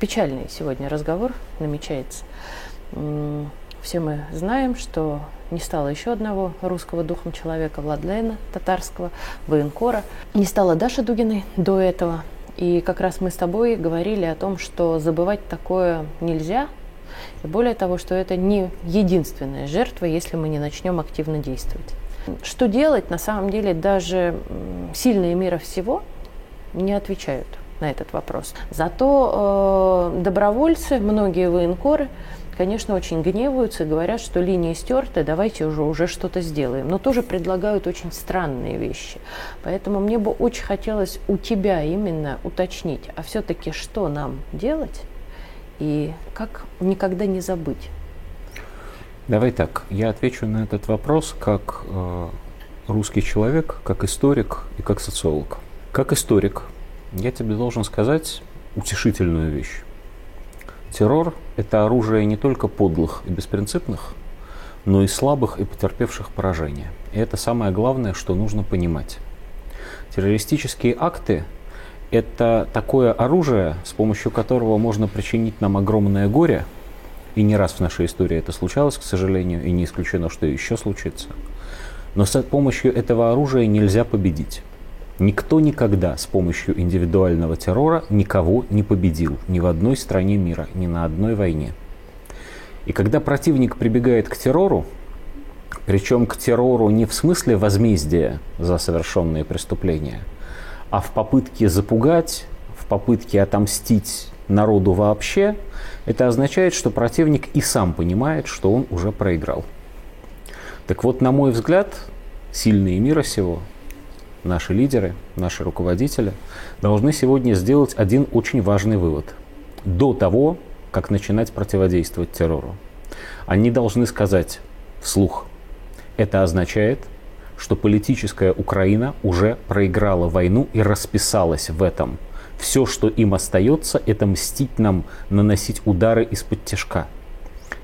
Печальный сегодня разговор намечается. Все мы знаем, что не стало еще одного русского духом человека, Владлена татарского, военкора. Не стало Даши Дугиной до этого. И как раз мы с тобой говорили о том, что забывать такое нельзя. И более того, что это не единственная жертва, если мы не начнем активно действовать. Что делать, на самом деле, даже сильные мира всего не отвечают на этот вопрос. Зато э, добровольцы, многие военкоры, конечно, очень гневаются и говорят, что линия стерта, давайте уже, уже что-то сделаем. Но тоже предлагают очень странные вещи. Поэтому мне бы очень хотелось у тебя именно уточнить, а все-таки что нам делать и как никогда не забыть? Давай так, я отвечу на этот вопрос как э, русский человек, как историк и как социолог. Как историк я тебе должен сказать утешительную вещь. Террор – это оружие не только подлых и беспринципных, но и слабых и потерпевших поражение. И это самое главное, что нужно понимать. Террористические акты – это такое оружие, с помощью которого можно причинить нам огромное горе, и не раз в нашей истории это случалось, к сожалению, и не исключено, что еще случится. Но с помощью этого оружия нельзя победить. Никто никогда с помощью индивидуального террора никого не победил ни в одной стране мира, ни на одной войне. И когда противник прибегает к террору, причем к террору не в смысле возмездия за совершенные преступления, а в попытке запугать, в попытке отомстить народу вообще, это означает, что противник и сам понимает, что он уже проиграл. Так вот, на мой взгляд, сильные мира сего наши лидеры, наши руководители должны сегодня сделать один очень важный вывод. До того, как начинать противодействовать террору, они должны сказать вслух, это означает, что политическая Украина уже проиграла войну и расписалась в этом. Все, что им остается, это мстить нам, наносить удары из-под тяжка.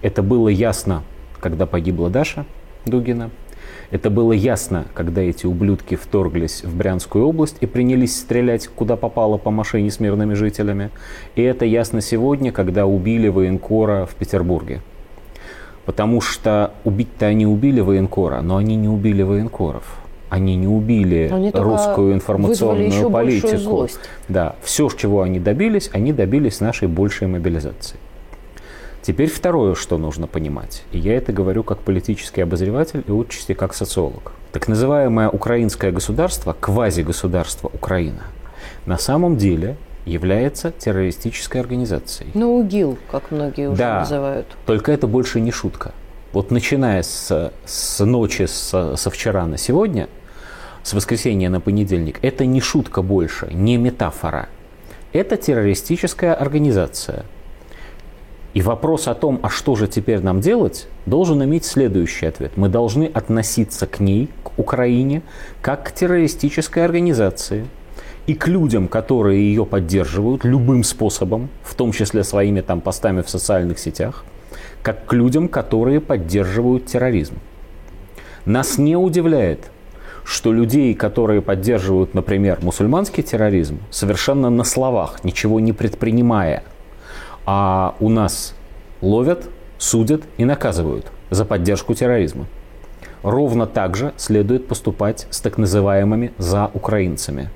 Это было ясно, когда погибла Даша Дугина – это было ясно, когда эти ублюдки вторглись в Брянскую область и принялись стрелять куда попало по машине с мирными жителями. И это ясно сегодня, когда убили военкора в Петербурге. Потому что убить-то они убили военкора, но они не убили военкоров. Они не убили они русскую информационную политику. Да, все, чего они добились, они добились нашей большей мобилизации. Теперь второе, что нужно понимать, и я это говорю как политический обозреватель и отчасти как социолог. Так называемое украинское государство, квазигосударство Украина, на самом деле является террористической организацией. Ну, УГИЛ, как многие уже да, называют. Только это больше не шутка. Вот начиная с, с ночи с, со вчера на сегодня, с воскресенья на понедельник, это не шутка больше, не метафора. Это террористическая организация – и вопрос о том, а что же теперь нам делать, должен иметь следующий ответ. Мы должны относиться к ней, к Украине, как к террористической организации и к людям, которые ее поддерживают любым способом, в том числе своими там постами в социальных сетях, как к людям, которые поддерживают терроризм. Нас не удивляет, что людей, которые поддерживают, например, мусульманский терроризм, совершенно на словах, ничего не предпринимая – а у нас ловят, судят и наказывают за поддержку терроризма. Ровно так же следует поступать с так называемыми «за украинцами».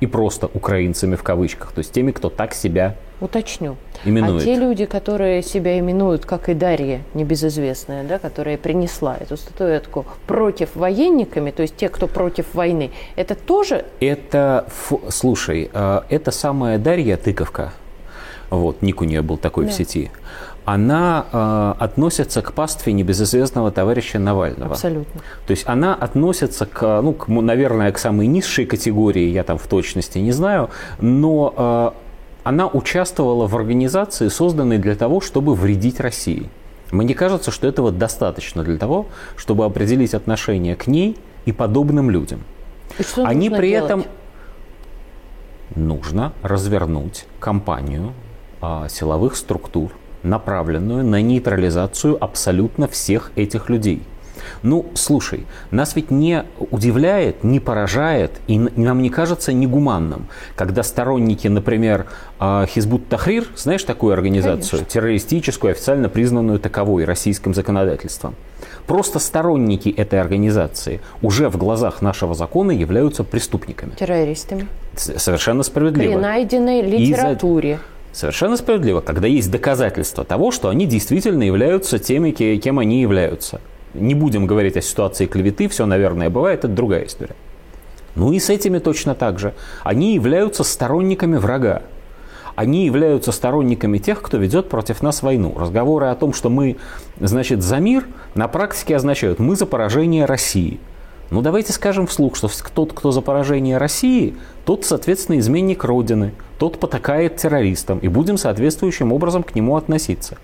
И просто украинцами в кавычках, то есть теми, кто так себя Уточню. Именует. А те люди, которые себя именуют, как и Дарья, небезызвестная, да, которая принесла эту статуэтку против военниками, то есть те, кто против войны, это тоже... Это, слушай, э, это самая Дарья Тыковка, вот, ник у нее был такой да. в сети, она э, относится к пастве небезызвестного товарища Навального. Абсолютно. То есть она относится к, ну, к, наверное, к самой низшей категории, я там в точности не знаю, но э, она участвовала в организации, созданной для того, чтобы вредить России. Мне кажется, что этого достаточно для того, чтобы определить отношение к ней и подобным людям. И что Они при делать? этом нужно развернуть кампанию силовых структур, направленную на нейтрализацию абсолютно всех этих людей. Ну, слушай, нас ведь не удивляет, не поражает и нам не кажется негуманным, когда сторонники, например, а, Хизбут Тахрир, знаешь такую организацию, Конечно. террористическую, официально признанную таковой российским законодательством, просто сторонники этой организации уже в глазах нашего закона являются преступниками. Террористами. Совершенно справедливо. При найденной литературе. Совершенно справедливо, когда есть доказательства того, что они действительно являются теми, кем они являются. Не будем говорить о ситуации клеветы, все, наверное, бывает, это другая история. Ну и с этими точно так же. Они являются сторонниками врага. Они являются сторонниками тех, кто ведет против нас войну. Разговоры о том, что мы, значит, за мир, на практике означают, мы за поражение России. Ну давайте скажем вслух, что тот, кто за поражение России, тот, соответственно, изменник Родины, тот потакает террористам, и будем соответствующим образом к нему относиться.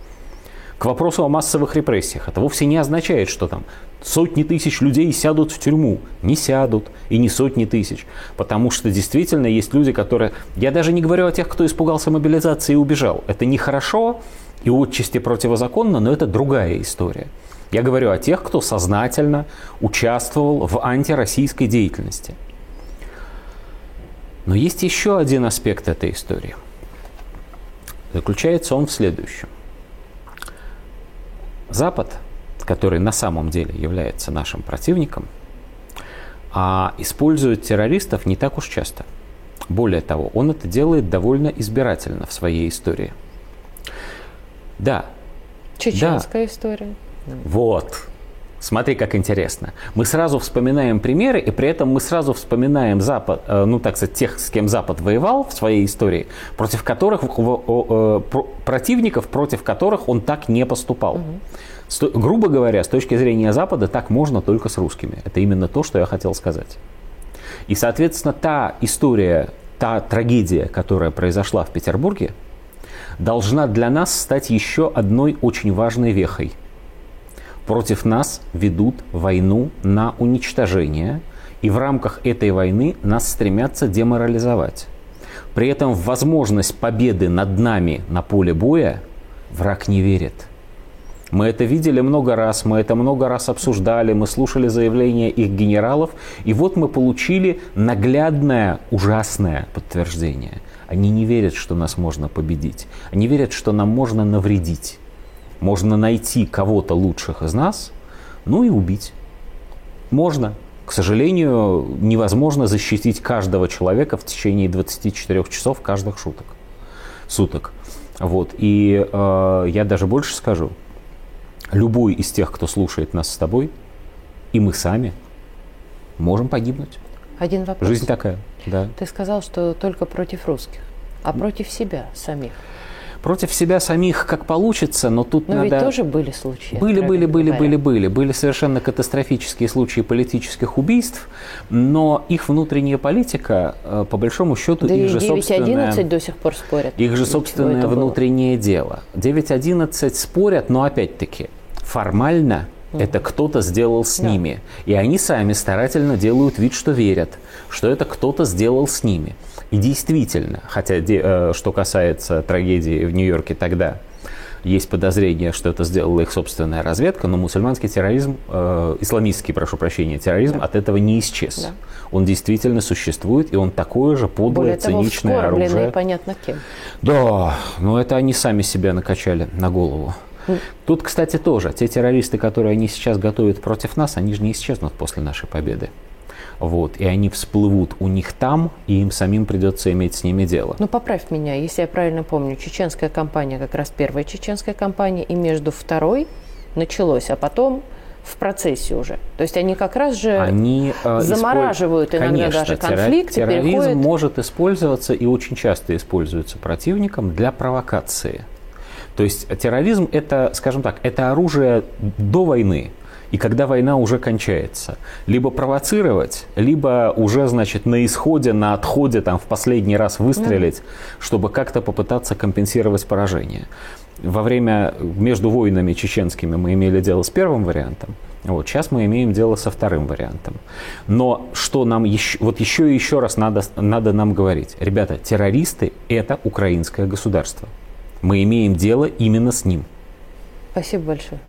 К вопросу о массовых репрессиях. Это вовсе не означает, что там сотни тысяч людей сядут в тюрьму. Не сядут. И не сотни тысяч. Потому что действительно есть люди, которые... Я даже не говорю о тех, кто испугался мобилизации и убежал. Это нехорошо и отчасти противозаконно, но это другая история. Я говорю о тех, кто сознательно участвовал в антироссийской деятельности. Но есть еще один аспект этой истории. Заключается он в следующем. Запад, который на самом деле является нашим противником, а использует террористов не так уж часто. Более того, он это делает довольно избирательно в своей истории. Да. Чеченская да. история. Вот. Смотри, как интересно. Мы сразу вспоминаем примеры, и при этом мы сразу вспоминаем Запад, э, ну так сказать, тех, с кем Запад воевал в своей истории, против которых э, противников, против которых он так не поступал. Угу. грубо говоря, с точки зрения Запада, так можно только с русскими. Это именно то, что я хотел сказать. И, соответственно, та история, та трагедия, которая произошла в Петербурге, должна для нас стать еще одной очень важной вехой – Против нас ведут войну на уничтожение, и в рамках этой войны нас стремятся деморализовать. При этом в возможность победы над нами на поле боя враг не верит. Мы это видели много раз, мы это много раз обсуждали, мы слушали заявления их генералов, и вот мы получили наглядное, ужасное подтверждение. Они не верят, что нас можно победить. Они верят, что нам можно навредить можно найти кого-то лучших из нас, ну и убить. Можно. К сожалению, невозможно защитить каждого человека в течение 24 часов каждых шуток, суток. Вот. И э, я даже больше скажу. Любой из тех, кто слушает нас с тобой, и мы сами, можем погибнуть. Один вопрос. Жизнь такая, да. Ты сказал, что только против русских, а против себя самих против себя самих как получится, но тут но надо... ведь тоже были случаи. Были, были, были, говоря. были, были. Были совершенно катастрофические случаи политических убийств, но их внутренняя политика, э, по большому счету, да их же 9, собственное... 11 до сих пор спорят. Их же собственное внутреннее было. дело. 9-11 спорят, но опять-таки формально это кто-то сделал с да. ними. И они сами старательно делают вид, что верят, что это кто-то сделал с ними. И действительно, хотя э, что касается трагедии в Нью-Йорке тогда, есть подозрение, что это сделала их собственная разведка, но мусульманский терроризм, э, исламистский, прошу прощения, терроризм да. от этого не исчез. Да. Он действительно существует, и он такое же подлое, Более циничное того, оружие. понятно кем. Да, но это они сами себя накачали на голову. Тут, кстати, тоже те террористы, которые они сейчас готовят против нас, они же не исчезнут после нашей победы вот, и они всплывут у них там, и им самим придется иметь с ними дело. Ну, поправь меня, если я правильно помню, чеченская компания, как раз первая чеченская компания, и между второй началось, а потом в процессе уже. То есть они как раз же они, э, замораживают использ... иногда Конечно, даже конфликт. Терроризм переходит... может использоваться и очень часто используется противником для провокации. То есть терроризм это, скажем так, это оружие до войны и когда война уже кончается. Либо провоцировать, либо уже, значит, на исходе, на отходе, там, в последний раз выстрелить, да. чтобы как-то попытаться компенсировать поражение. Во время, между войнами чеченскими мы имели дело с первым вариантом, вот, сейчас мы имеем дело со вторым вариантом. Но что нам еще, вот еще и еще раз надо, надо нам говорить. Ребята, террористы – это украинское государство. Мы имеем дело именно с ним. Спасибо большое.